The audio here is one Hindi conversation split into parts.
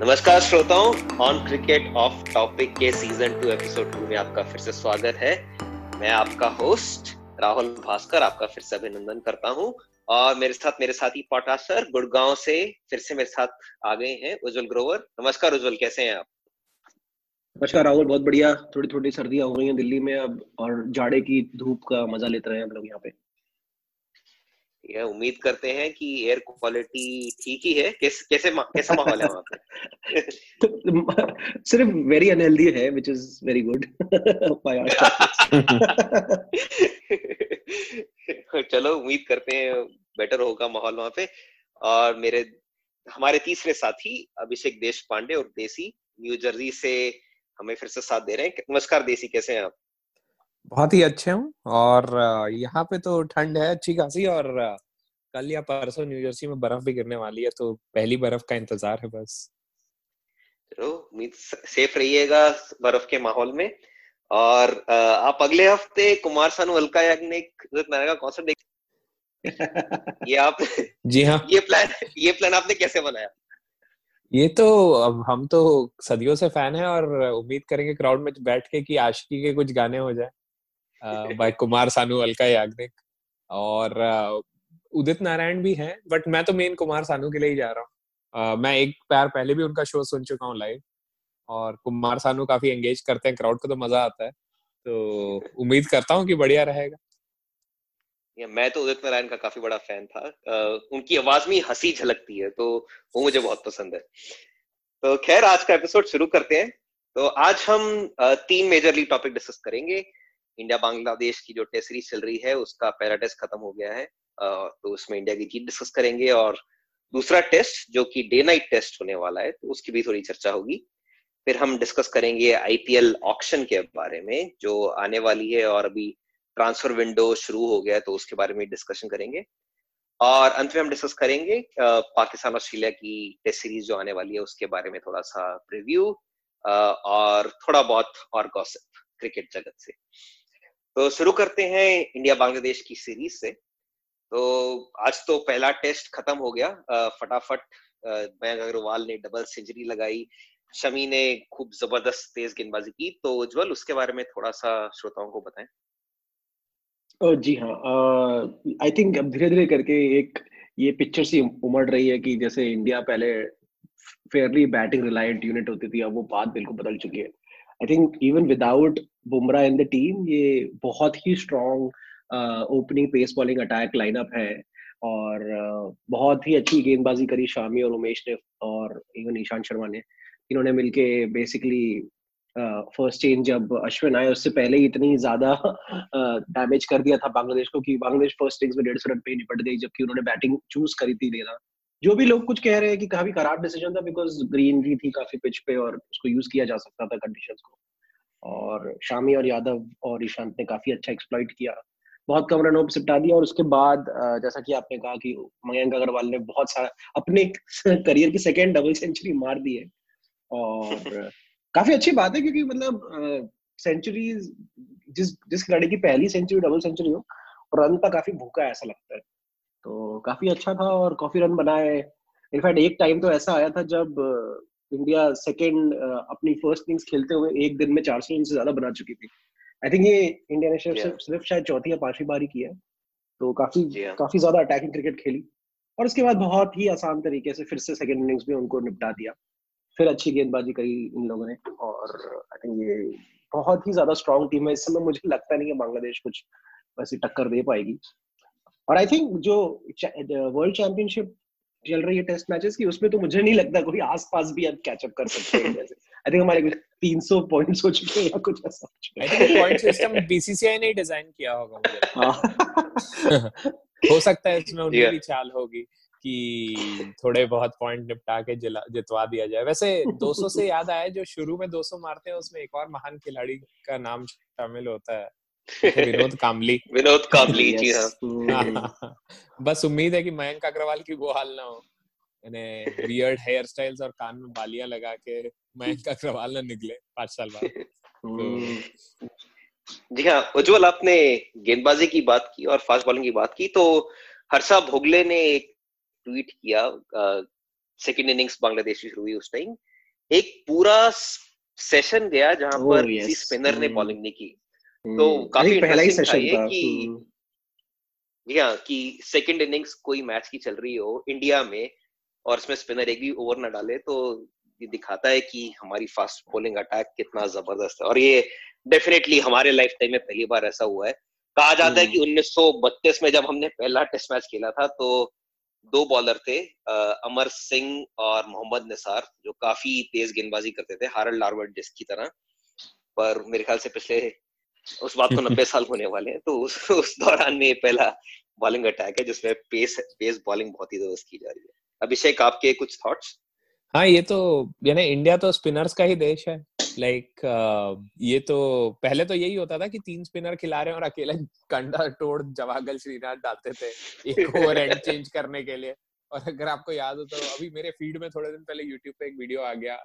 नमस्कार श्रोताओं ऑन क्रिकेट ऑफ़ टॉपिक के सीज़न टू एपिसोड टू में आपका फिर से स्वागत है। मैं आपका होस्ट राहुल भास्कर, आपका फिर से अभिनंदन करता हूँ। और मेरे साथ, मेरे साथी पटा सर गुड़गांव से फिर से मेरे साथ आ गए हैं उज्जवल ग्रोवर। नमस्कार उज्जवल, कैसे हैं आप? नमस्कार राहुल, बहुत बढ़िया। थोड़ी थोड़ी सर्दियाँ हो गई हैं दिल्ली में अब और जाड़े की धूप का मज़ा लेते रहे हैं हम लोग यहाँ पे। यह उम्मीद करते हैं कि एयर क्वालिटी ठीक ही है। कैसे कैसे कैसा माहौल है वहाँ पे? तो, सिर्फ़ वेरी अनहेल्दी है व्हिच इज़ वेरी गुड चलो उम्मीद करते हैं बेटर होगा माहौल वहाँ पे। और मेरे हमारे तीसरे साथी अभिषेक देश पांडे और देसी न्यू जर्सी से हमें फिर से साथ दे रहे हैं। नमस्कार देसी कैसे हैं आप? बहुत ही अच्छे हूँ। और यहाँ पे तो ठंड है अच्छी खासी और कल या परसों न्यू जर्सी में बर्फ़ भी गिरने वाली है तो पहली बर्फ़ का इंतज़ार है बस। चलो उम्मीद सेफ़ रहिएगा बर्फ़ के माहौल में। और आप अगले हफ़्ते कुमार सानू अलका याग्निक का कॉन्सर्ट देख ये आप जी हाँ। ये प्लान ये प्लान आपने कैसे बनाया? ये तो अब हम तो सदियों से फ़ैन हैं और उम्मीद करेंगे क्राउड में बैठ के कि आशिकी के कुछ गाने हो जाए। बाय कुमार सानू अलका याग्निक और उदित नारायण भी हैं बट मैं तो मेन कुमार सानू के लिए ही जा रहा हूँ। uh, मैं एक प्यार पहले भी उनका शो सुन चुका हूँ लाइव और कुमार सानू काफ़ी एंगेज करते हैं क्राउड को तो मज़ा आता है तो उम्मीद करता हूँ कि बढ़िया रहेगा। मैं तो उदित नारायण का काफ़ी बड़ा फ़ैन था। uh, उनकी आवाज़ में हँसी झलकती है तो वो मुझे बहुत पसंद है। तो खैर आज का एपिसोड शुरू करते हैं। तो आज हम तीन मेजरली टॉपिक डिस्कस करेंगे। इंडिया बांग्लादेश की जो टेस्ट सीरीज़ चल रही है उसका पहला टेस्ट खत्म हो गया है। तो उसमें इंडिया की जीत डिस्कस करेंगे और दूसरा टेस्ट जो कि डे नाइट टेस्ट होने वाला है तो उसकी भी थोड़ी चर्चा होगी। फिर हम डिस्कस करेंगे आईपीएल ऑक्शन के बारे में, जो आने वाली है और अभी ट्रांसफ़र विंडो शुरू हो गया तो उसके बारे में डिस्कशन करेंगे। और अंत में हम डिस्कस करेंगे पाकिस्तान ऑस्ट्रेलिया की टेस्ट सीरीज़ जो आने वाली है, उसके बारे में थोड़ा सा रिव्यू और थोड़ा बहुत और गॉसिप क्रिकेट जगत से। तो शुरू करते हैं इंडिया बांग्लादेश की सीरीज़ से। तो आज तो पहला टेस्ट खत्म हो गया। फटाफट मयंक अग्रवाल ने डबल सेंचुरी लगाई। शमी ने खूब ज़बरदस्त तेज गेंदबाजी की। तो उज्जवल, उसके बारे में थोड़ा सा श्रोताओं को बताएँ। जी हाँ। आई थिंक अब धीरे धीरे करके एक ये पिक्चर सी उमड़ रही है कि जैसे इंडिया पहले फेयरली बैटिंग रिलायंट यूनिट होती थी, अब वो बात बिल्कुल बदल चुकी है। I think even without Bumrah in the team ये बहुत ही strong opening pace bowling attack lineup है और बहुत ही अच्छी गेंदबाजी करी शामी और उमेश ने और इवन ईशांत शर्मा ने। इन्होंने मिलके बेसिकली फ़र्स्ट चेंज जब अश्विन आए, उससे पहले ही इतनी ज़्यादा डैमेज कर दिया था बांग्लादेश को कि बांग्लादेश फ़र्स्ट इनिंग्स में डेढ़ सौ रन पे निपट गई, जबकि उन्होंने बैटिंग चूज़ करी थी देना जो भी लोग कुछ कह रहे हैं कि काफ़ी खराब डिसीज़न था बिकॉज़ ग्रीनरी थी काफ़ी पिच पे और उसको यूज़ किया जा सकता था कंडीशन को। और शामी और यादव और ईशांत ने काफ़ी अच्छा एक्सप्लॉइट किया। बहुत कम रनों पर सिपटा दिया और उसके बाद जैसा कि आपने कहा कि मयंक अग्रवाल ने बहुत सारा अपने करियर की सेकेंड डबल सेंचुरी मार दी है। और काफ़ी अच्छी बात है क्योंकि मतलब सेंचुरी जिस जिस खिलाड़ी की पहली सेंचुरी डबल सेंचुरी हो रन का काफ़ी भूखा है ऐसा लगता है। तो काफ़ी अच्छा था और काफ़ी रन बनाए। इनफैक्ट एक टाइम तो ऐसा आया था जब इंडिया सेकेंड अपनी फ़र्स्ट इनिंग्स खेलते हुए एक दिन में चार सौ रन से ज़्यादा बना चुकी थी। आई थिंक ये इंडिया ने सिर्फ़ सिर्फ़ शायद चौथी या पांचवी बारी है तो काफ़ी काफ़ी ज़्यादा अटैकिंग क्रिकेट खेली। और उसके बाद बहुत ही आसान तरीके से फिर से सेकेंड इनिंग्स में उनको निपटा दिया। फिर अच्छी गेंदबाजी करी इन लोगों ने। और आई थिंक ये बहुत ही ज़्यादा स्ट्रॉन्ग टीम है। इस समय मुझे लगता नहीं है बांग्लादेश कुछ वैसी टक्कर दे पाएगी। और आई थिंक जो वर्ल्ड चैंपियनशिप चल रही है टेस्ट मैचेस की उसमें तो मुझे नहीं लगता कोई आसपास भी अब कैचअप कर सकते हैं जैसे आई थिंक हमारे 300 पॉइंट्स हो चुके हैं या कुछ ऐसा I think point system BCCI ने डिज़ाइन किया होगा हाँ। हो। सकता है इसमें उनकी भी चाल होगी कि थोड़े बहुत पॉइंट निपटा के जितवा दिया जाए। वैसे 200 से याद आया जो शुरू में 200 मारते हैं उसमें एक और महान खिलाड़ी का नाम शामिल होता है। विनोद कामली। विनोद कामली जी हाँ। बस उम्मीद है कि मयंक अग्रवाल की वो हाल ना हो। यानी वियर्ड हेयर स्टाइल्स और कान में बालियाँ लगा के मयंक अग्रवाल ना निकले पाँच साल बाद। तो जी हाँ उज्जवल आपने गेंदबाजी की बात की और फास्ट बॉलिंग की बात की तो हर्षा भोगले ने एक ट्वीट किया सेकंड इनिंग्स बांग्लादेश की शुरू हुई उस टाइम एक पूरा सेशन गया जहाँ Oh, पर किसी yes. स्पिनर ने हम्म। बॉलिंग नहीं की। तो हम्म, काफ़ी पहला ही सेशन था कि- हम्म, जी हाँ कि सेकंड इनिंग्स कोई मैच की चल रही हो इंडिया में और इसमें स्पिनर एक भी ओवर ना डाले तो ये दिखाता है कि हमारी फास्ट बॉलिंग अटैक कितना ज़बरदस्त है। और ये डेफिनेटली हमारे लाइफ टाइम में पहली बार ऐसा हुआ है। कहा जाता है हम्म। कि 1932 में जब हमने पहला टेस्ट मैच खेला था तो दो बॉलर थे अ, अमर सिंह और मोहम्मद निसार जो काफ़ी तेज गेंदबाजी करते थे हारल लार्वर्ड जिसकी तरह। पर मेरे ख्याल से पिछले उस बात को नब्बे साल होने वाले हैं तो उस, उस दौरान में पहला बॉलिंग अटैक है जिसमें पेस पेस बॉलिंग बहुत ही ज़बरदस्त की जा रही है। अभिषेक आपके कुछ थॉट्स हाँ ये तो यानी इंडिया तो स्पिनर्स का ही देश है। लाइक like, uh, ये तो पहले तो यही होता था कि तीन स्पिनर खिला रहे हैं और अकेले कंडा तोड़ जवागल श्रीनाथ डालते थे एक ओवर एंड चेंज करने के लिए। और अगर आपको याद हो तो अभी मेरे फ़ीड में थोड़े दिन पहले यूट्यूब पे एक वीडियो आ गया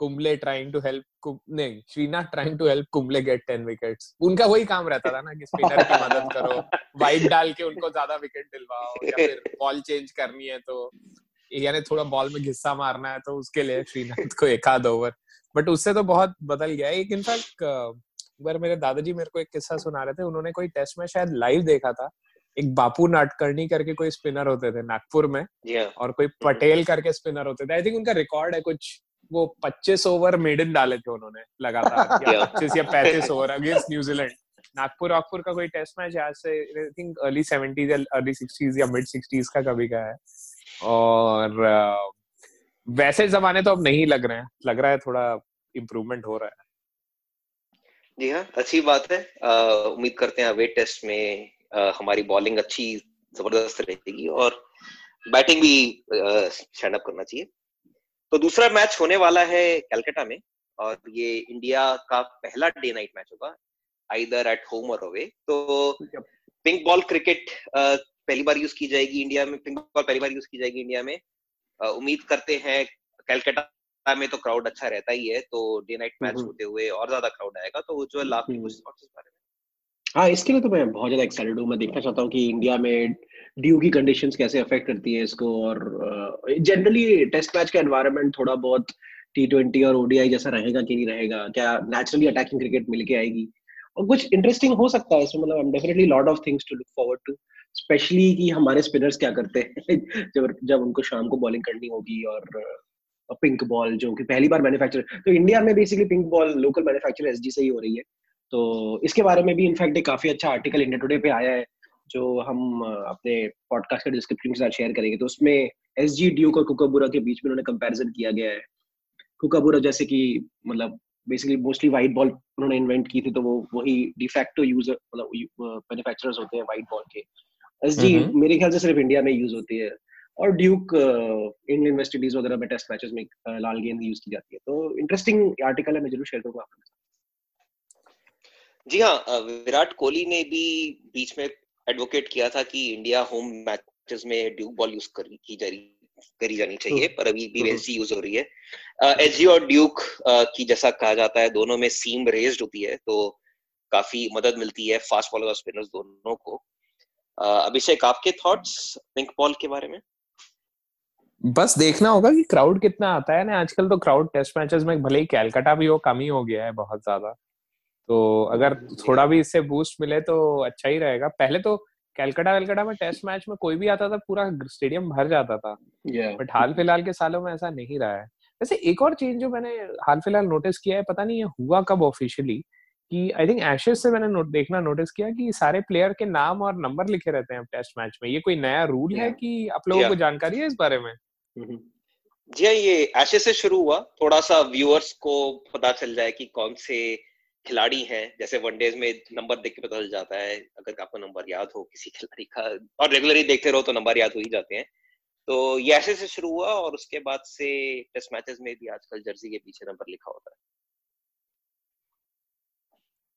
कुंबले ट्राइंग टू हेल्प नहीं Srinath trying to help Kumble get ten wickets उनका वही काम रहता था ना कि स्पिनर की मदद करो वाइड डाल के उनको ज़्यादा विकेट दिलवाओ या फिर बॉल चेंज करनी है तो। यानी थोड़ा बॉल में घिस्सा मारना है तो उसके लिए श्रीनाथ को एक आध ओवर बट उससे तो बहुत बदल गया एक इनफैक्ट एक बार मेरे दादाजी मेरे को एक किस्सा सुना रहे थे। उन्होंने कोई टेस्ट में शायद लाइव देखा था। एक बापू नाटकर्णी करके कोई स्पिनर होते थे नागपुर में हाँ और कोई पटेल करके स्पिनर होते थे। आई थिंक उनका रिकॉर्ड है कुछ वो 25 ओवर मेडन डाले थे उन्होंने लगातार। या Yeah. 25 या 35 over against New Zealand Nagpur वागपुर का कोई टेस्ट मैच आज से आई थिंक अर्ली 70s या अर्ली 60s या मिड 60s का कभी का है। और वैसे जमाने तो अब नहीं लग रहे हैं। लग रहा है थोड़ा इम्प्रूवमेंट हो रहा है। जी हाँ अच्छी बात है। उम्मीद करते हैं अवे टेस्ट में अ, हमारी बॉलिंग अच्छी ज़बरदस्त रहेगी और बैटिंग भी स्टैंड अप करना चाहिए। तो दूसरा मैच होने वाला है कलकत्ता में और ये इंडिया का पहला डे नाइट मैच होगा आइदर एट होम और अवे तो पिंक बॉल क्रिकेट पहली बार यूज़ की जाएगी इंडिया में पिंक बॉल पहली बार यूज़ की जाएगी इंडिया में। उम्मीद करते हैं कलकत्ता में तो क्राउड अच्छा रहता ही है तो डे नाइट मैच। होते हुए और ज़्यादा क्राउड आएगा तो उज्जवल आपके हम्म। कुछ थॉट्स इस बारे में। हाँ इसके लिए तो मैं बहुत ज़्यादा एक्साइटेड हूँ। मैं देखना चाहता हूँ कि इंडिया में ड्यू की कंडीशंस कैसे अफेक्ट करती है इसको और जनरली टेस्ट मैच का एनवायरनमेंट थोड़ा बहुत टी ट्वेंटी और ओडीआई जैसा रहेगा कि नहीं रहेगा? क्या नेचुरली अटैकिंग क्रिकेट मिल के आएगी? और कुछ इंटरेस्टिंग हो सकता है इसमें मतलब I am definitely lot of things to look forward to specially कि हमारे स्पिनर्स क्या करते हैं? जब जब उनको शाम को बॉलिंग करनी होगी और पिंक बॉल जो कि पहली बार मैन्युफैक्चर तो इंडिया में basically pink ball local manufacture SG से ही हो रही है। तो इसके बारे में भी इनफैक्ट एक काफ़ी अच्छा आर्टिकल इंडिया टुडे पे आया है, जो हम अपने पॉडकास्ट के डिस्क्रिप्शन के साथ शेयर करेंगे। तो उसमें एस जी ड्यूक और कुकाबुरा के बीच में उन्होंने कंपैरिजन किया गया है। कुकाबुरा जैसे कि मतलब बेसिकली मोस्टली वाइट बॉल उन्होंने इन्वेंट की थी तो वो, वही डिफैक्टो यूज़र मतलब मैन्युफैक्चरर्स होते हैं वाइट बॉल के। S G hmm. मेरे ख्याल से सिर्फ़ इंडिया में यूज़ होती है। और ड्यूक इंग्लैंड वेस्ट इंडीज वगैरह में टेस्ट मैचेस में लाल गेंद यूज़ की जाती है। तो इंटरेस्टिंग आर्टिकल है मैं ज़रूर शेयर करूँगा आपके साथ। जी हाँ विराट कोहली ने भी बीच में एडवोकेट किया था कि इंडिया होम मैचेस में ड्यूक बॉल यूज़ कर, की जा रही करी जानी चाहिए पर अभी भी हम्म। एसजी यूज़ हो रही है। एसजी और ड्यूक की जैसा कहा जाता है दोनों में सीम रेज्ड होती है तो काफ़ी मदद मिलती है फास्ट बॉलर और स्पिनर्स दोनों को। अभिषेक आपके थॉट्स पिंक बॉल के बारे में? बस देखना होगा कि क्राउड कितना आता है ना। आजकल तो क्राउड टेस्ट मैचेस में भले ही कैलकाटा भी हो कम ही हो गया है बहुत ज़्यादा। तो अगर थोड़ा भी इससे बूस्ट मिले तो अच्छा ही रहेगा। पहले तो कैलकाटा वेलकाटा में टेस्ट मैच में कोई भी आता था पूरा स्टेडियम भर जाता था। Yeah. बट हाल फ़िलहाल के सालों में ऐसा नहीं रहा है। वैसे एक और चेंज जो मैंने हाल फ़िलहाल नोटिस किया है पता नहीं ये हुआ कब ऑफिशियली कि आई थिंक एशेस से मैंने नोट देखना नोटिस किया कि सारे प्लेयर के नाम और नंबर लिखे रहते हैं टेस्ट मैच में। ये कोई नया रूल है कि आप लोगों को जानकारी है इस बारे में? हम्म। जी हाँ ये ऐसे से शुरू हुआ। थोड़ा सा व्यूअर्स को पता चल जाए कि कौन से खिलाड़ी हैं। जैसे वनडेज में नंबर देख के पता चल जाता है अगर आपको नंबर याद हो किसी खिलाड़ी का और रेगुलरली देखते रहो तो नंबर याद हो ही जाते हैं। तो ये ऐसे से शुरू हुआ और उसके बाद से टेस्ट मैचेस में भी आजकल जर्सी के पीछे नंबर लिखा होता है।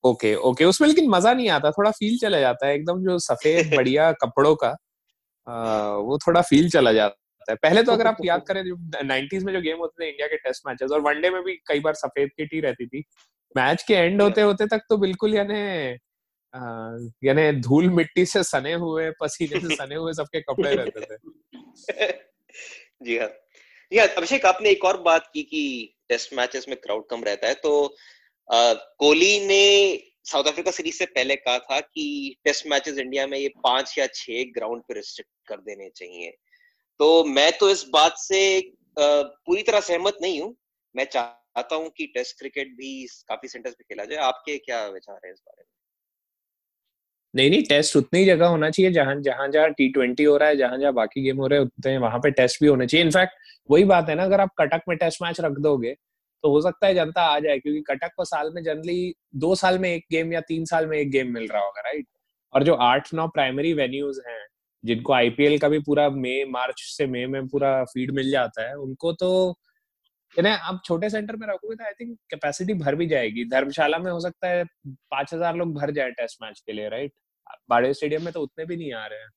ओके ओके उसमें लेकिन मज़ा नहीं आता थोड़ा फील चला जाता है एकदम जो सफ़ेद बढ़िया कपड़ों का आ, वो थोड़ा फील चला जाता है। पहले तो अगर आप याद करें जो 90s में जो गेम होते थे इंडिया के टेस्ट मैचेस और वनडे में भी कई बार सफ़ेद किट ही रहती थी। मैच के एंड होते होते तक तो बिल्कुल यानी यानी धूल मिट्टी से सने हुए पसीने से सने हुए सबके कपड़े रहते थे। जी हाँ। अभिषेक आपने एक और बात की कि टेस्ट मैचेस में क्राउड कम रहता है तो कोहली ने साउथ अफ्रीका सीरीज़ से पहले कहा था कि टेस्ट मैचेस इंडिया में ये पाँच या छह ग्राउंड पे रिस्ट्रिक्ट कर देने चाहिए। तो मैं तो इस बात से पूरी तरह सहमत नहीं हूँ। मैं चाहता हूँ कि टेस्ट क्रिकेट भी काफ़ी सेंटर्स पे खेला जाए। आपके क्या विचार है इस बारे में? नहीं नहीं, टेस्ट उतनी जगह होना चाहिए जहाँ जहाँ जहाँ टी ट्वेंटी हो रहा है, जहाँ जहाँ बाकी गेम हो रहे हैं वहाँ पे टेस्ट भी होने चाहिए। इनफैक्ट वही बात है ना, अगर आप कटक में टेस्ट मैच रख दोगे तो हो सकता है जनता आ जाए क्योंकि कटक को साल में जनरली दो साल में एक गेम या तीन साल में एक गेम मिल रहा होगा राइट और जो आठ नौ प्राइमरी वेन्यूज हैं जिनको आईपीएल का भी पूरा मई मार्च से मई में पूरा फ़ीड मिल जाता है उनको तो आप छोटे सेंटर में रखोगे तो आई थिंक कैपेसिटी भर भी जाएगी। धर्मशाला में हो सकता है पाँच हज़ार लोग भर जाए टेस्ट मैच के लिए राइट बाड़े स्टेडियम में तो उतने भी नहीं आ रहे हैं।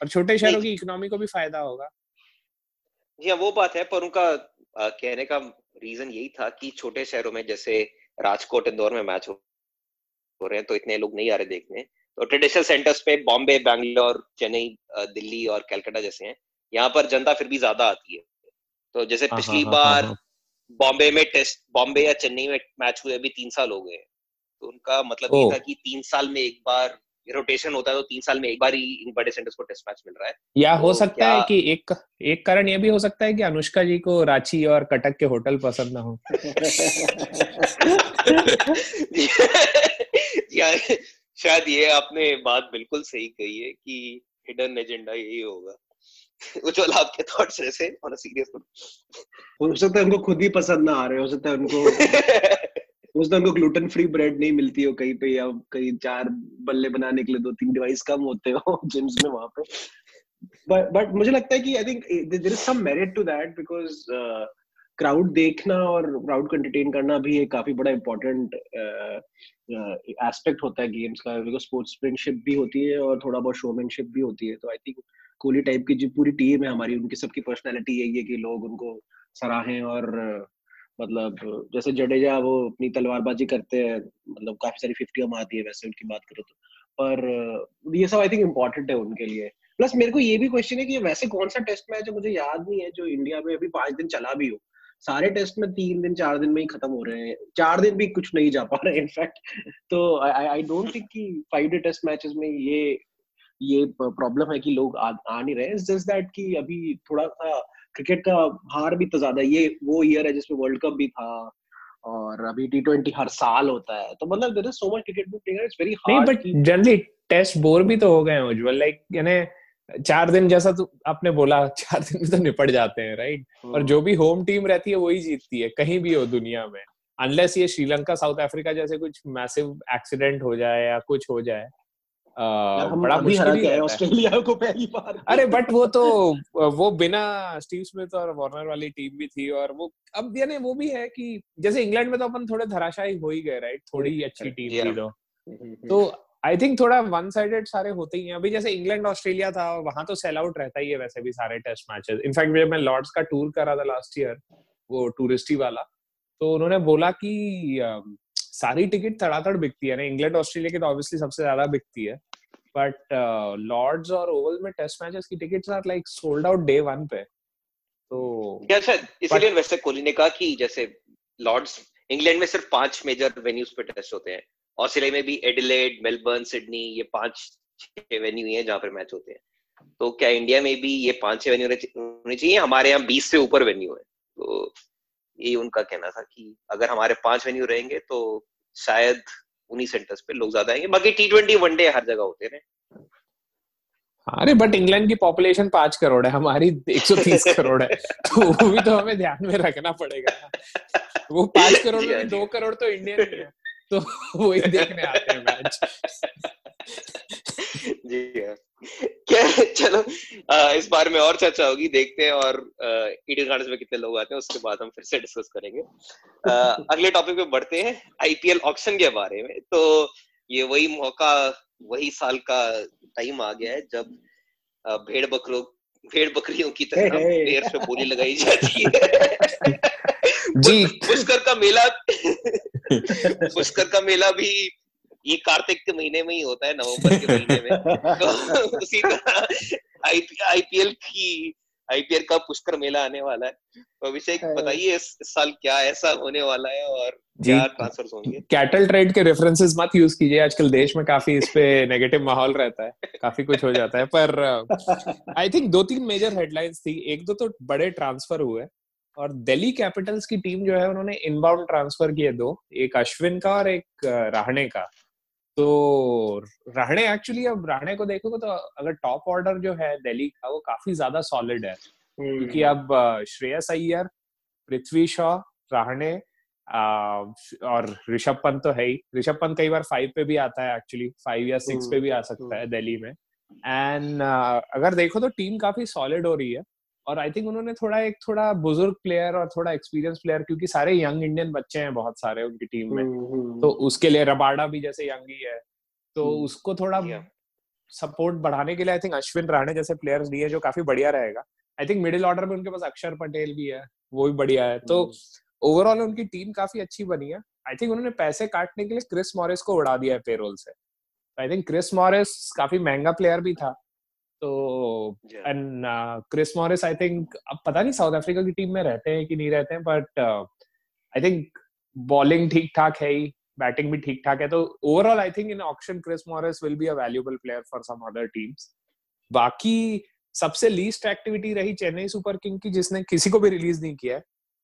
और छोटे शहरों की इकोनॉमी को भी फ़ायदा होगा। जी हाँ वो बात है पर उनका कहने का रीजन यही था कि छोटे शहरों में जैसे राजकोट इंदौर में मैच हो रहे हैं तो इतने लोग नहीं आ रहे देखने। तो ट्रेडिशनल सेंटर्स पे बॉम्बे बैंगलोर चेन्नई दिल्ली और कैलकाटा जैसे हैं यहाँ पर जनता फिर भी ज़्यादा आती है। तो जैसे हाँ, पिछली हाँ, हाँ, बार बॉम्बे में टेस्ट बॉम्बे या चेन्नई में मैच हुए अभी तीन साल हो गए तो उनका मतलब ये था कि तीन साल में एक बार रोटेशन होता है तो तीन साल में एक बार ही इन बड़े सेंटर्स को टेस्ट मैच मिल रहा है। या तो हो सकता है कि एक एक कारण ये भी हो सकता है कि अनुष्का जी को रांची और कटक के होटल पसंद ना हो। शायद ये आपने बात बिल्कुल सही कही है कि हिडन एजेंडा यही होगा। उज्जवल आपके थॉट्स ऐसे ऑन अ सीरियस हो सकता है उनको खुद ही पसंद ना आ रहे हो सकता है उनको उस उनको ग्लूटेन फ्री ब्रेड नहीं मिलती हो कहीं पे या कहीं चार बल्ले बनाने के लिए दो तीन डिवाइस कम होते हो जिम्स में वहाँ पे। बट बट मुझे लगता है कि I think there is some merit to that because crowd देखना और क्राउड को एंटरटेन करना भी एक काफ़ी बड़ा इम्पोर्टेंट एस्पेक्ट होता है गेम्स का बिकॉज़ स्पोर्ट्समैनशिप भी होती है और थोड़ा बहुत शोमैनशिप भी होती है। तो आई थिंक कोहली टाइप की जो पूरी टीम है हमारी, उनकी सबकी पर्सनैलिटी यही है कि लोग उनको सराहें और मतलब जैसे जडेजा वो अपनी तलवारबाजी करते हैं मतलब काफ़ी सारी फिफ्टियाँ मारती है वैसे उनकी बात करो तो। पर ये सब आई थिंक इम्पोर्टेंट है उनके लिए। प्लस मेरे को ये भी क्वेश्चन है कि वैसे कौन सा टेस्ट मैच है मुझे याद नहीं है जो इंडिया में अभी पाँच दिन चला भी हो। सारे टेस्ट में तीन दिन चार दिन में ही खत्म हो रहे हैं। चार दिन भी कुछ नहीं जा पा रहे इनफैक्ट तो आई डोंट थिंक कि फाइव डे टेस्ट मैचेस में ये ये प्रॉब्लम है कि लोग आ, आ नहीं रहे। जस्ट दैट कि अभी थोड़ा सा क्रिकेट का हार भी तो ज़्यादा ये वो ईयर है जिसमें वर्ल्ड कप भी था और अभी टी ट्वेंटी हर साल होता है। तो मतलब there is so much cricket it's very hard but generally test bore भी तो हो गए हैं उज्जवल लाइक यानी चार दिन जैसा तो आपने बोला चार दिन में तो निपट जाते हैं राइट और जो भी होम टीम रहती है वही जीतती है कहीं भी हो दुनिया में। अनलेस ये श्रीलंका साउथ अफ्रीका जैसे कुछ मैसिव एक्सीडेंट हो जाए या कुछ हो जाए। बड़ा मुश्किल है ऑस्ट्रेलिया को पहली बार। अरे बट वो तो वो बिना स्टीव स्मिथ और वार्नर वाली टीम भी थी और वो अब यानी वो भी है कि जैसे इंग्लैंड में तो अपन थोड़े धराशायी हो ही गए राइट थोड़ी अच्छी टीम थी तो। हम्म, हम्म, तो आई थिंक थोड़ा वन साइडेड सारे होते ही हैं। अभी जैसे इंग्लैंड ऑस्ट्रेलिया था वहाँ तो सेल आउट रहता ही है वैसे भी सारे टेस्ट मैचेस इनफैक्ट जब मैं लॉर्ड्स का टूर कर रहा था लास्ट ईयर वो टूरिस्टी वाला तो उन्होंने बोला कि सारी टिकट तड़ातड़ बिकती है ना। इंग्लैंड ऑस्ट्रेलिया की तो ऑब्वियसली सबसे ज़्यादा बिकती है। बट लॉर्ड्स और ओवल में टेस्ट मैचेस की tickets are like sold out day one पे। तो क्या शायद इसीलिए वैसे कोहली ने कहा कि जैसे लॉर्ड्स इंग्लैंड में सिर्फ़ पाँच मेजर वेन्यूज पे टेस्ट होते हैं। ऑस्ट्रेलिया में भी एडिलेड मेलबर्न सिडनी ये पाँच छह वेन्यू है जहाँ पर मैच होते हैं। तो क्या इंडिया में भी ये पाँच छह वेन्यू होने चाहिए? हमारे यहाँ बीस से ऊपर वेन्यू है। तो ये उनका कहना था कि अगर हमारे पाँच वेन्यू रहेंगे तो शायद उन्हीं सेंटर्स पे लोग ज़्यादा आएँगे। बाकी टी ट्वेंटी वनडे हर जगह होते रहे। अरे बट इंग्लैंड की पॉपुलेशन पाँच करोड़ है हमारी 130 करोड़ है। तो वो भी तो हमें ध्यान में रखना पड़ेगा। वो पाँच करोड़ में दो करोड़ तो इंडियन है तो वही देखने आते हैं मैच जी हाँ। क्या चलो आ, इस बारे में और चर्चा होगी देखते हैं और ईडन गार्डन में कितने लोग आते हैं उसके बाद हम फिर से डिस्कस करेंगे। आ, अगले टॉपिक पे बढ़ते हैं आईपीएल ऑक्शन के बारे में। तो ये वही मौका वही साल का टाइम आ गया है जब भेड़ बकरों भेड़ बकरियों की तरह पेड़ पे बोली लगाई जाती है। जी। पुष्कर का मेला पुष्कर का मेला भी ये कार्तिक के महीने में ही होता है नवंबर के महीने में। तो उसी तरह आईपीएल की आईपीएल का पुष्कर मेला आने वाला है। तो अभिषेक बताइए इस साल क्या ऐसा होने वाला है और क्या ट्रांसफ़र होंगे? कैटल ट्रेड के रेफरेंसेस मत यूज़ कीजिए। आजकल देश में काफ़ी इस पे नेगेटिव माहौल रहता है। काफ़ी कुछ हो जाता है। पर आई थिंक दो तीन मेजर हेडलाइंस थी। एक दो तो बड़े ट्रांसफ़र हुए और दिल्ली कैपिटल्स की टीम जो है उन्होंने इनबाउंड ट्रांसफ़र किए दो। एक अश्विन का और एक राहणे का। तो राहणे एक्चुअली अब राहणे को देखोगे तो अगर टॉप ऑर्डर जो है दिल्ली का वो काफ़ी ज़्यादा सॉलिड है। क्योंकि हम्म। अब श्रेयस अय्यर पृथ्वी शॉ राहणे और ऋषभ पंत तो है ही। ऋषभ पंत कई बार फाइव पे भी आता है एक्चुअली फाइव या सिक्स पे भी आ सकता है दिल्ली में। एंड अगर देखो तो टीम काफ़ी सॉलिड हो रही है। और आई थिंक उन्होंने थोड़ा एक थोड़ा बुज़ुर्ग प्लेयर और थोड़ा एक्सपीरियंस प्लेयर क्योंकि सारे यंग इंडियन बच्चे हैं बहुत सारे उनकी टीम में। हम्म, हम्म। तो उसके लिए रबाडा भी जैसे यंग ही है। तो हम्म। उसको थोड़ा सपोर्ट बढ़ाने के लिए आई थिंक अश्विन राणे जैसे प्लेयर्स लिए जो काफ़ी बढ़िया रहेगा। आई थिंक मिडिल ऑर्डर में उनके पास अक्षर पटेल भी है वो भी बढ़िया है। तो ओवरऑल उनकी टीम काफ़ी अच्छी बनी है। आई थिंक उन्होंने पैसे काटने के लिए क्रिस मॉरिस को उड़ा दिया है पेरोल से। आई थिंक क्रिस मॉरिस काफ़ी महँगा प्लेयर भी था। तो and Chris Morris I think अब पता नहीं साउथ अफ्रीका की टीम में रहते हैं कि नहीं रहते हैं बट आई थिंक बॉलिंग ठीक ठाक है ही बैटिंग भी ठीक ठाक है तो overall I think in auction Chris Morris will be a valuable player for some other teams बाकी सबसे लीस्ट एक्टिविटी रही चेन्नई सुपर किंग की जिसने किसी को भी रिलीज़ नहीं किया है।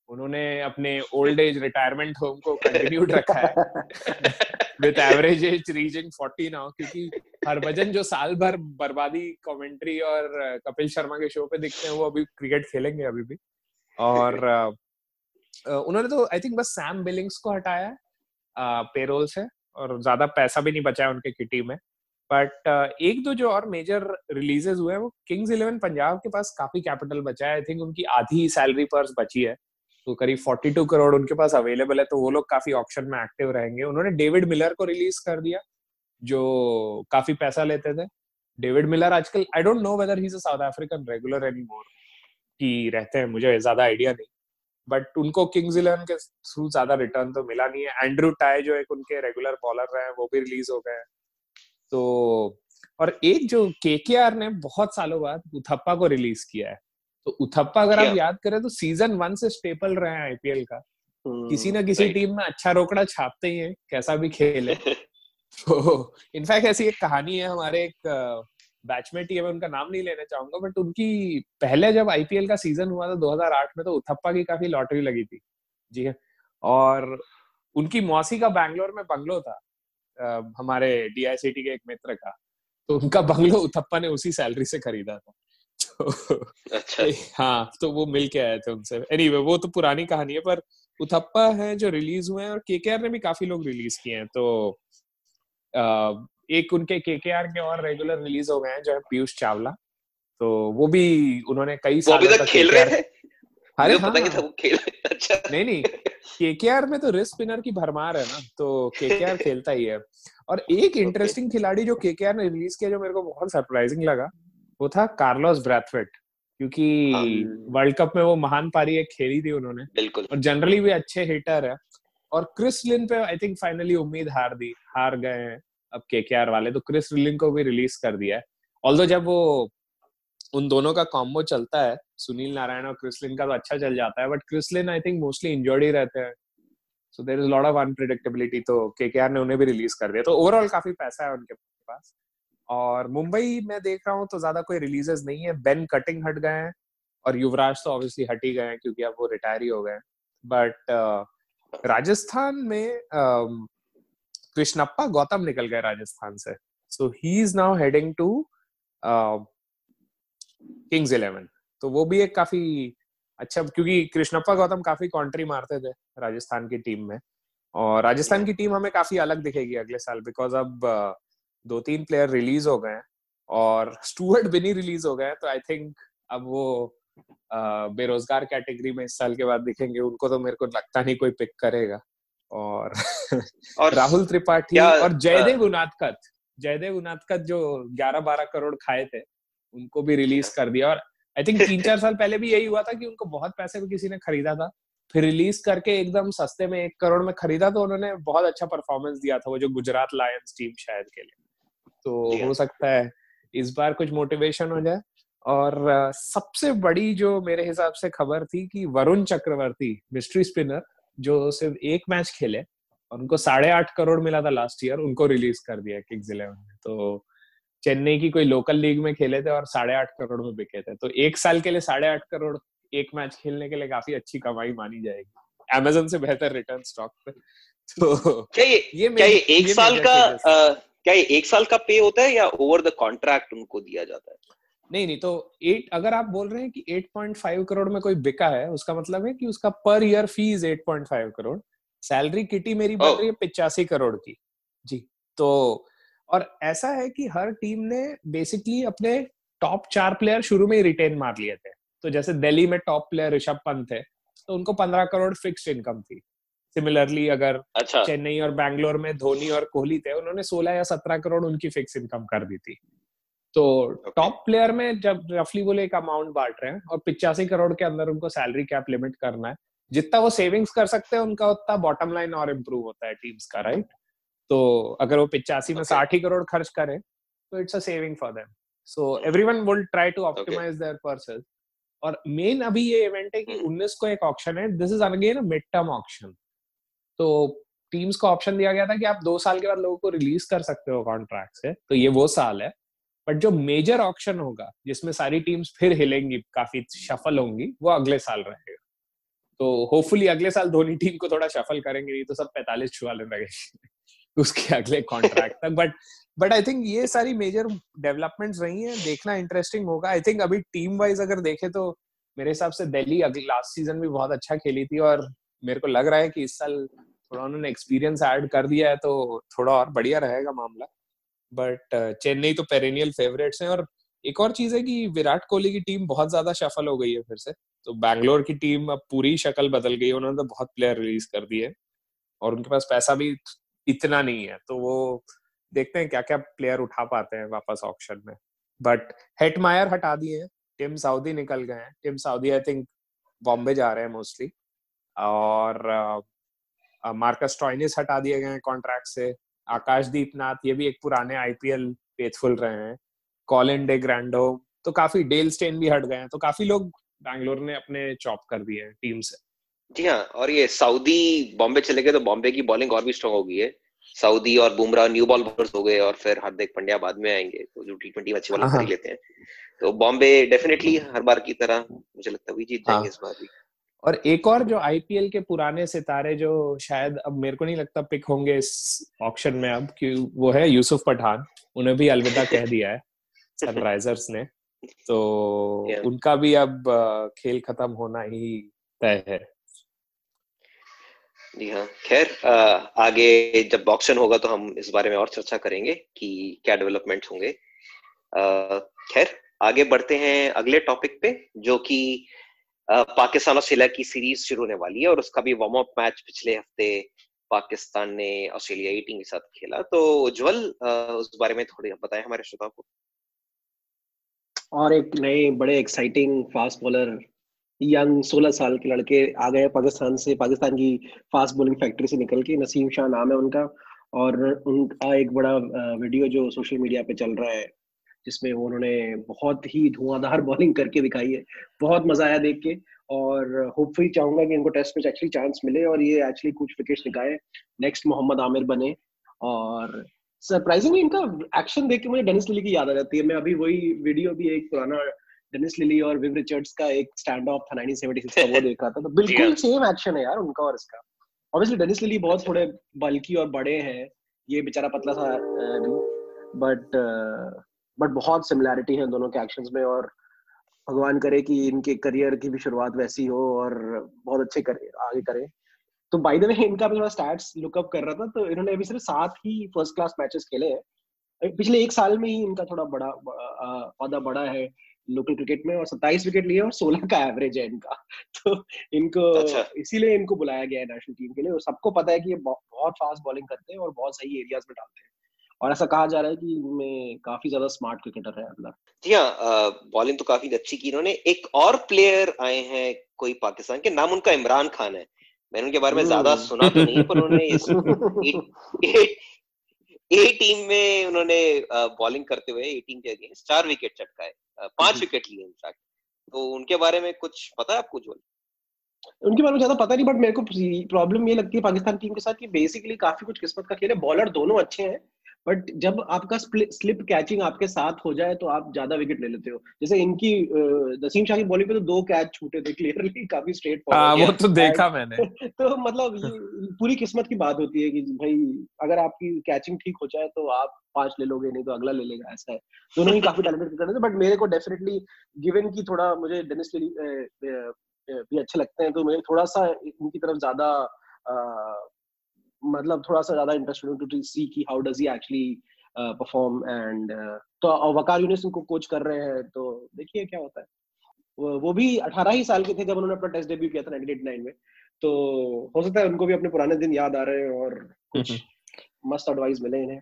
उन्होंने अपने ओल्ड एज रिटायरमेंट होम को कंटिन्यूड रखा है। With average age reaching 40 now क्योंकि हरभजन जो साल भर बर्बादी कमेंट्री और कपिल शर्मा के शो पे दिखते हैं, वो अभी क्रिकेट खेलेंगे अभी भी। और उन्होंने तो आई थिंक बस सैम बिलिंग्स को हटाया पेरोल से, और ज़्यादा पैसा भी नहीं बचा है उनके किटी में। बट एक दो जो और मेजर रिलीजेस हुए हैं, वो किंग्स इलेवन पंजाब के पास काफ़ी कैपिटल बचा है। आई थिंक उनकी आधी सैलरी पर्स बची है। तो करीब 42 करोड़ उनके पास अवेलेबल है तो वो लोग काफ़ी ऑप्शन में एक्टिव रहेंगे। उन्होंने डेविड मिलर को रिलीज़ कर दिया, जो काफ़ी पैसा लेते थे। डेविड मिलर आजकल I don't know whether he South African regular any more की रहते हैं, मुझे ज़्यादा आइडिया नहीं। बट उनको किंग्स इलेवन के थ्रू ज़्यादा रिटर्न तो मिला नहीं है। एंड्रू टाई जो एक उनके रेगुलर बॉलर रहे हैं, वो भी रिलीज़ हो गए तो और एक जो केकेआर ने बहुत सालों बाद उथप्पा को रिलीज़ किया है। तो उथप्पा अगर आप याद करें तो सीज़न वन से स्टेपल रहे हैं आईपीएल का। किसी ना किसी टीम में अच्छा रोकड़ा छापते ही है कैसा भी खेले तो इनफैक्ट ऐसी एक कहानी है हमारे एक बैचमेट ही है मैं उनका नाम नहीं लेना चाहूँगा बट उनकी पहले जब आईपीएल का सीज़न हुआ था 2008 में तो उथप्पा की काफ़ी लॉटरी लगी थी। जी है। और उनकी मौसी का बैंगलोर में बंगलो था हमारे डीआईसीटी के एक मित्र का। तो उनका बंगलो उथप्पा ने उसी सैलरी से खरीदा था। अच्छा। हाँ तो वो मिल के आए थे उनसे। एनीवे anyway, वो तो पुरानी कहानी है पर उथप्पा है जो रिलीज़ हुए हैं और केकेआर ने भी काफ़ी लोग रिलीज़ किए हैं तो आ, एक उनके केकेआर के और रेगुलर रिलीज़ हो गए हैं जो है पीयूष चावला। तो वो भी उन्होंने कई साल तक खेल रहे थे अरे हाँ, पता हाँ, वो खेल अच्छा। नहीं नहीं केकेआर में तो रिस्क स्पिनर की भरमार है ना तो केकेआर खेलता ही है। और एक इंटरेस्टिंग खिलाड़ी जो केकेआर ने रिलीज़ किया जो मेरे को बहुत सरप्राइजिंग लगा वो था कार्लोस ब्रैथवेट क्योंकि वर्ल्ड कप में वो महान पारी एक खेली थी उन्होंने। बिल्कुल। और जनरली भी अच्छे हिटर है। और क्रिस लिन पे आई थिंक फाइनली उम्मीद हार दी हार गए हैं अब केकेआर वाले तो क्रिस लिन को भी रिलीज़ कर दिया है। ऑल्दो जब वो उन दोनों का कॉम्बो चलता है सुनील नारायण और क्रिसलिन का तो अच्छा चल जाता है but Chris Lynn I think mostly injured ही रहते हैं। So there is lot of unpredictability तो के ने उन्हें भी रिलीज़ कर दिया। तो ओवरऑल काफ़ी पैसा है उनके पास। और मुंबई में देख रहा हूँ तो ज़्यादा कोई रिलीजेस नहीं है। बेन कटिंग हट गए हैं और युवराज तो ऑब्वियसली हट ही गए हैं क्योंकि अब वो रिटायर ही हो गए बट uh, राजस्थान में uh, कृष्णप्पा गौतम निकल गए राजस्थान से। So he is now heading to Kings Eleven तो वो भी एक काफ़ी अच्छा क्योंकि कृष्णप्पा गौतम काफ़ी कॉन्ट्री मारते थे राजस्थान की टीम में। और राजस्थान की टीम हमें काफ़ी अलग दिखेगी अगले साल बिकॉज़ अब uh, दो तीन प्लेयर रिलीज़ हो गए और स्टूअर्ट बिनी रिलीज़ हो गए तो आई थिंक अब वो बेरोजगार कैटेगरी में इस साल के बाद दिखेंगे उनको तो मेरे को लगता नहीं कोई पिक करेगा। और, और राहुल त्रिपाठी और जयदेव उनादकत जयदेव उनादकत जो 11-12 करोड़ खाए थे उनको भी रिलीज़ कर दिया। और आई थिंक तीन चार साल पहले भी यही हुआ था कि उनको बहुत पैसे में किसी ने खरीदा था फिर रिलीज़ करके एकदम सस्ते में एक करोड़ में खरीदा तो उन्होंने बहुत अच्छा परफॉर्मेंस दिया था वो जो गुजरात लायंस टीम शायद के लिए। तो हो। सकता है इस बार कुछ मोटिवेशन हो जाए। और सबसे बड़ी जो मेरे हिसाब से खबर थी कि वरुण चक्रवर्ती मिस्ट्री स्पिनर जो सिर्फ़ एक मैच खेले उनको साढ़े आठ करोड़ मिला था लास्ट ईयर उनको रिलीज़ कर दिया किंग्स इलेवन में तो चेन्नई की कोई लोकल लीग में खेले थे और साढ़े आठ करोड़ में बिके थे। तो एक साल के लिए साढ़े आठ करोड़ एक मैच खेलने के लिए काफ़ी अच्छी कमाई मानी जाएगी। अमेजोन से बेहतर रिटर्न स्टॉक पे। तो क्या ये, ये क्या ये एक ये साल का क्या ये एक साल का पे होता है या ओवर द कॉन्ट्रैक्ट उनको दिया जाता है? नहीं नहीं तो एट अगर आप बोल रहे हैं कि 8.5 करोड़ में कोई बिका है उसका मतलब है कि उसका per year fees 8.5 crore salary kitty मेरी बन रही है पिचासी करोड़ की। जी तो और ऐसा है कि हर टीम ने बेसिकली अपने टॉप चार प्लेयर शुरू में ही रिटेन मार लिए थे। तो जैसे दिल्ली में टॉप प्लेयर ऋषभ पंत है तो उनको पंद्रह करोड़ फिक्स इनकम थी। सिमिलरली अगर अच्छा। चेन्नई और बैंगलोर में धोनी और कोहली थे उन्होंने सोलह या सत्रह करोड़ उनकी फिक्स इनकम कर दी थी। तो टॉप प्लेयर में जब रफली बोले एक अमाउंट बांट रहे हैं और पिचासी करोड़ के अंदर उनको सैलरी कैप लिमिट करना है जितना वो सेविंग्स कर सकते हैं उनका उतना बॉटम लाइन और इम्प्रूव होता है टीम्स का राइट तो अगर वो पिचासी में साठ ही करोड़ खर्च करें तो it's a saving for them so everyone will try to optimise their purses और मेन अभी ये इवेंट है कि 19 hmm. को एक ऑप्शन है। This is again a mid term option तो टीम्स को ऑप्शन दिया गया था कि आप दो साल के बाद लोगों को रिलीज़ कर सकते हो कॉन्ट्रैक्ट से तो ये वो साल है। बट जो मेजर ऑप्शन होगा, जिसमें सारी टीम्स फिर हिलेंगी, काफ़ी सफल होंगी, वो अगले साल रहेगा। तो होपफुली अगले साल धोनी टीम को थोड़ा सफल करेंगे, नहीं तो सब पैंतालीस छुआले लगेंगे उसके अगले कॉन्ट्रैक्ट तक। बट बट आई थिंक ये सारी मेजर डेवलपमेंट्स रही हैं, देखना इंटरेस्टिंग होगा। आई थिंक अभी टीम वाइज अगर देखे तो मेरे हिसाब से दिल्ली लास्ट सीज़न भी बहुत अच्छा खेली थी और मेरे को लग रहा है कि इस साल थोड़ा उन्होंने एक्सपीरियंस ऐड कर दिया है तो थोड़ा और बढ़िया रहेगा मामला। बट चेन्नई तो पेरेनियल फेवरेट्स हैं और एक और चीज़ है कि विराट कोहली की टीम बहुत ज़्यादा सफल हो गई है फिर से। तो बैंगलोर की टीम अब पूरी शक्ल बदल गई उन्होंने तो बहुत प्लेयर रिलीज़ कर दिए और उनके पास पैसा भी इतना नहीं है तो वो देखते हैं क्या क्या प्लेयर उठा पाते हैं वापस ऑप्शन में। बट हेट मायर हटा दिए हैं टिम साउदी निकल गए हैं। Tim Southee I think Bombay जा रहे हैं मोस्टली और मार्कस टॉइनिस हटा दिए गए हैं कॉन्ट्रैक्ट से। आकाशदीप नाथ ये भी एक पुराने आईपीएल फेथफुल रहे हैं। कॉलिन डे ग्रैंडो तो काफ़ी डेल स्टेन भी हट गए हैं तो काफ़ी लोग बैंगलोर ने अपने चॉप कर दिए हैं टीम से। जी हाँ और ये सऊदी बॉम्बे चले गए तो बॉम्बे की बॉलिंग और भी स्ट्रॉन्ग हो गई है सऊदी और बुमराह न्यू बॉल बॉलर्स हो गए और फिर हार्दिक पंड्या बाद में आएँगे तो जो टी ट्वेंटी अच्छी बॉलिंग कर लेते हैं। तो बॉम्बे डेफिनेटली हर बार की तरह मुझे लगता है जीत जाएँगे हाँ। इस बार भी। और एक और जो आईपीएल के पुराने सितारे जो शायद अब मेरे को नहीं लगता पिक होंगे इस ऑप्शन में अब कि वो है यूसुफ पठान उन्हें भी अलविदा कह दिया है सनराइजर्स ने। तो yeah. उनका भी अब खेल खत्म होना ही तय है। जी हाँ खैर आगे जब ऑप्शन होगा तो हम इस बारे में और चर्चा करेंगे कि क्या डेवलपमेंट होंगे। खैर आगे बढ़ते हैं अगले टॉपिक पे जो कि पाकिस्तान ऑस्ट्रेलिया की सीरीज़ शुरू होने वाली है और उसका भी वार्म अप मैच पिछले हफ़्ते पाकिस्तान ने ऑस्ट्रेलिया टीम के साथ खेला। तो उज्जवल उस बारे में थोड़ी बताएँ हमारे श्रोताओं को। और एक नए, बड़े एक्साइटिंग फास्ट बॉलर यंग 16 साल के लड़के आ गए पाकिस्तान से। पाकिस्तान की फास्ट बॉलिंग फैक्ट्री से निकल के नसीम शाह नाम है उनका। और उनका एक बड़ा वीडियो जो सोशल मीडिया पे चल रहा है जिसमें उन्होंने बहुत ही धुआंधार बॉलिंग करके दिखाई है। बहुत मज़ा आया देख के और होपफुली चाहूँगा कि इनको टेस्ट में एक्चुअली चांस मिले और ये एक्चुअली कुछ विकेट्स निकाले। नेक्स्ट मोहम्मद आमिर बने और सरप्राइजिंगली इनका एक्शन देख के मुझे डेनिस लिली की याद आ जाती है। मैं अभी वही वीडियो भी एक पुराना डेनिस लिली और विव रिचर्ड्स का एक स्टैंड ऑफ़ था 1976 का वो देख रहा था। तो बिल्कुल सेम एक्शन है यार उनका और इसका। ऑब्वियसली डेनिस लिली बहुत थोड़े बल्कि और बड़े हैं ये बेचारा पतला सा बट बट बहुत सिमिलैरिटी है दोनों के एक्शन में और भगवान करे कि इनके करियर की भी शुरुआत वैसी हो और बहुत अच्छे करे आगे करे। तो बाय द वे इनका भी थोड़ा स्टैट्स लुकअप कर रहा था तो इन्होंने अभी सिर्फ़ सात ही फ़र्स्ट क्लास मैचेस खेले हैं। पिछले एक साल में ही इनका थोड़ा बड़ा पौधा बड़ा है लोकल क्रिकेट में और सत्ताईस विकेट लिए और सोलह का एवरेज है इनका। तो इनको अच्छा। इसीलिए इनको बुलाया गया है नेशनल टीम के लिए और सबको पता है कि ये बहुत फास्ट बॉलिंग करते हैं और बहुत सही एरियाज़ में डालते हैं। और ऐसा कहा जा रहा है कि मैं काफ़ी ज़्यादा स्मार्ट क्रिकेटर है अगला जी हाँ बॉलिंग तो काफ़ी अच्छी की इन्होंने। एक और प्लेयर आए हैं कोई पाकिस्तान के नाम उनका इमरान खान है। मैंने उनके बारे में ज़्यादा हम्म। सुना तो नहीं पर उन्होंने इस ए टीम में उन्होंने बॉलिंग करते हुए ए टीम के अगेंस्ट चार विकेट चटकाए पाँच विकेट लिए इनफैक्ट तो उनके बारे में कुछ पता है आपको जो उनके बारे में ज़्यादा पता नहीं बट मेरे को प्रॉब्लम ये लगती है पाकिस्तान टीम के साथ कि बेसिकली काफ़ी कुछ किस्मत का खेल है। बॉलर दोनों अच्छे हैं। बट जब आपका स्लिप कैचिंग आपके साथ हो जाए तो आप ज़्यादा विकेट ले लेते हो। जैसे इनकी नसीम शाह की बॉलिंग पे तो दो कैच छूटे थे क्लियरली काफ़ी स्ट्रेट फॉरवर्ड वो तो देखा मैंने। तो मतलब पूरी किस्मत की बात होती है कि भाई अगर आपकी कैचिंग ठीक हो जाए तो आप पाँच ले लोगे नहीं तो अगला ले लेगा ऐसा है। दोनों ही काफ़ी टैलेंटेड क्रिकेटर थे बट मेरे को डेफिनेटली गिवन की थोड़ा मुझे डेनिस भी अच्छे लगते हैं तो मुझे थोड़ा सा इनकी तरफ़ ज़्यादा मतलब थोड़ा सा ज़्यादा इंटरेस्टेड टू सी की how does he actually perform and तो वकार यूनिस उनको कोच कर रहे हैं तो देखिए क्या होता है। वो, भी 18 ही साल के थे जब उन्होंने अपना टेस्ट डेब्यू किया था 1989 में। तो हो सकता है उनको भी अपने पुराने दिन याद आ रहे हैं और कुछ मस्त एडवाइस मिले इन्हें।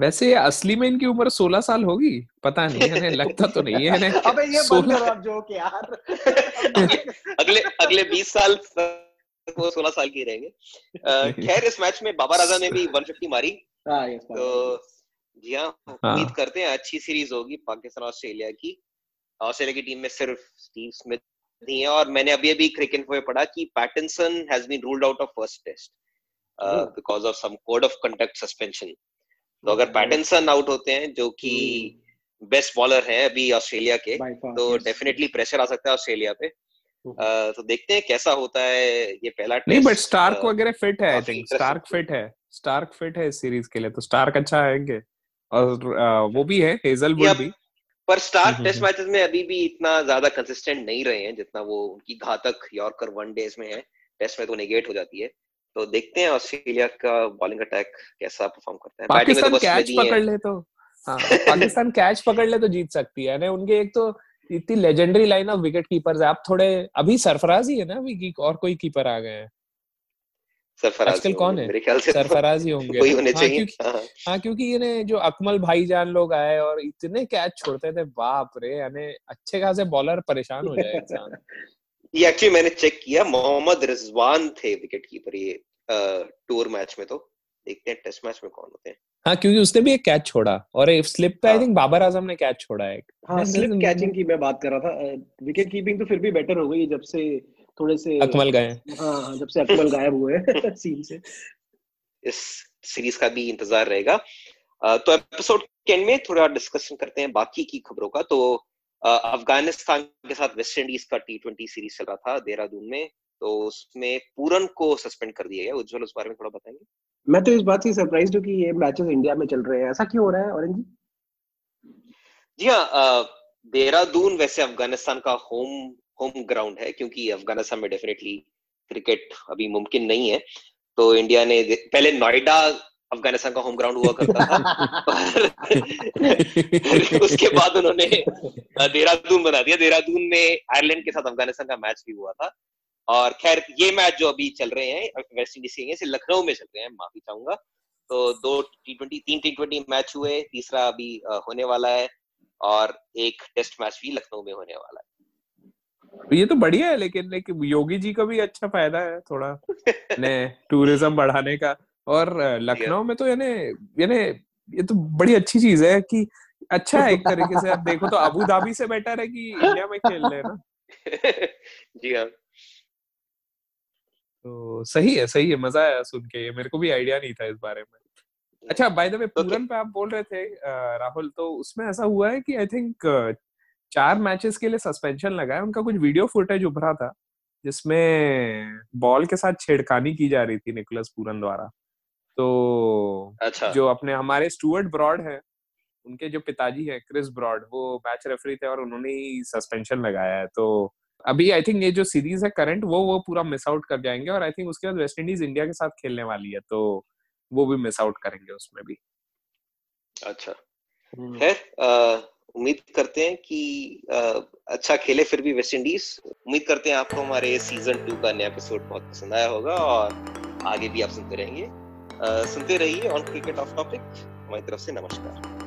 वैसे असली में इनकी उम्र 16 साल होगी? पता नहीं है लगता तो नहीं है अबे ये 16... बंद करो आप जोक यार। अगले अगले 20 साल वो सोलह साल की रहेंगे। खैर इस मैच में बाबा राजा ने भी 150 मारी। हाँ, तो जी हाँ, हाँ। उम्मीद करते हैं अच्छी सीरीज़ होगी पाकिस्तान ऑस्ट्रेलिया की। ऑस्ट्रेलिया की टीम में सिर्फ़ स्टीव स्मिथ ही है और मैंने अभी अभी क्रिकेट में पढ़ा कि Pattinson has been ruled out of first test because of some code of conduct suspension तो अगर पैटनसन आउट होते हैं जो कि बेस्ट hmm. बॉलर है अभी ऑस्ट्रेलिया के तो डेफिनेटली प्रेशर आ सकता है ऑस्ट्रेलिया पे। तो देखते हैं कैसा होता है ये पहला टेस्ट नहीं बट स्टार्क वगैरह फिट है आई थिंक स्टार्क फिट है। स्टार्क फिट है इस सीरीज़ के लिए तो स्टार्क अच्छा आएँगे। और वो भी है हेजलवुड भी। पर स्टार्क टेस्ट मैचेस में अभी भी इतना ज़्यादा कंसिस्टेंट नहीं रहे हैं जितना वो उनकी घातक यॉर्कर वन डेज़ में है। टेस्ट में तो नेगेट हो जाती है। तो देखते हैं ऑस्ट्रेलिया का बॉलिंग अटैक कैसा परफॉर्म करता है। पाकिस्तान कैच तो पकड़ ले तो। हाँ पाकिस्तान कैच पकड़ ले तो जीत सकती है। ना उनके एक तो इतनी legendary line of wicket keepers है। आप थोड़े अभी सरफराज ही है ना अभी और कोई कीपर आ गए हैं। सरफराज आजकल कौन है? मेरे ख्याल से सरफराज ही होंगे। कोई होने हाँ, चाहिए। क्योंकि, हाँ।, हाँ क्योंकि ये जो अकमल भाईजान लोग आए और इतने कैच छोड़ते थे बाप रे यानी अच्छे खासे बॉलर परेशान हो जाए इंसान। ये एक्चुअली मैंने चेक किया मोहम्मद रिजवान थे विकेट कीपर ये टूर मैच में तो। देखते हैं टेस्ट मैच में कौन होते हैं। हाँ क्योंकि उसने भी एक कैच छोड़ा। और एक स्लिप पे आई थिंक बाबर आज़म ने कैच छोड़ा है हाँ स्लिप कैचिंग की मैं बात कर रहा था। विकेट कीपिंग तो फिर भी बेटर हो गई जब से थोड़े से अकमल गए हाँ, हाँ जब से अकमल गायब हुए सीन से। इस सीरीज़ का भी इंतज़ार रहेगा। तो एपिसोड के एंड में थोड़ा डिस्कशन करते हैं बाकी की खबरों का। तो अफ़गानिस्तान के साथ वेस्ट इंडीज का टी ट्वेंटी सीरीज़ चल रहा था देहरादून में। तो उसमें पूरन को सस्पेंड कर दिया गया। उज्जवल उस बारे में थोड़ा बताएँगे। मैं तो इस बात से सरप्राइज़ हूँ कि ये मैचेस इंडिया में चल रहे हैं। ऐसा क्यों हो रहा है ऑरेंज जी? जी हाँ देहरादून वैसे अफ़गानिस्तान का होम होम ग्राउंड है, क्योंकि अफ़गानिस्तान में डेफिनेटली क्रिकेट अभी मुमकिन नहीं है। तो इंडिया ने पहले नोएडा अफ़गानिस्तान का होम ग्राउंड हुआ करता था, पर उसके बाद उन्होंने देहरादून बना दिया। देहरादून में आयरलैंड के साथ अफ़गानिस्तान का मैच भी हुआ था। और खैर ये मैच जो अभी चल रहे हैं वेस्ट इंडीज के लखनऊ में चल रहे हैं माफ़ी चाहूँगा। तो दो टी ट्वेंटी तीन टी ट्वेंटी मैच हुए तीसरा अभी होने वाला है और एक टेस्ट मैच भी लखनऊ में होने वाला है। ये तो बढ़िया है लेकिन लेकिन योगी जी का भी अच्छा फ़ायदा है थोड़ा ने टूरिज़्म बढ़ाने का। और लखनऊ में तो यानी यानी ये तो बड़ी अच्छी चीज़ है कि अच्छा है एक तरीके से। आप देखो तो अबू धाबी से बेटर है कि इंडिया में खेल रहे ना। जी हाँ। तो सही है सही है मज़ा आया सुन के मेरे को भी आइडिया नहीं था इस बारे में। अच्छा बाय द वे पूरन पे आप बोल रहे थे राहुल तो उसमें ऐसा हुआ है कि आई थिंक चार मैचेस के लिए सस्पेंशन लगा है उनका कुछ वीडियो फुटेज उभरा था जिसमें बॉल के साथ छेड़खानी की जा रही थी निकोलस पूरन द्वारा। तो अच्छा। जो अपने हमारे स्टुअर्ट ब्रॉड है उनके जो पिताजी है क्रिस ब्रॉड वो मैच रेफरी थे और उन्होंने ही सस्पेंशन लगाया है तो अभी आई थिंक ये जो सीरीज़ है करंट वो वो पूरा मिस आउट कर जाएँगे और आई थिंक उसके बाद वेस्ट इंडीज इंडिया के साथ खेलने वाली है तो वो भी मिस आउट करेंगे उसमें भी। अच्छा। हम्म। है उम्मीद करते हैं कि आ, अच्छा खेले फिर भी वेस्ट इंडीज उम्मीद करते हैं आपको हमारे सीज़न टू का नया एपिसोड बहुत पसंद आया होगा और आगे भी आप सुनते रहेंगे। आ, सुनते रहिए ऑन क्रिकेट ऑफ़ टॉपिक हमारी तरफ़ से नमस्कार।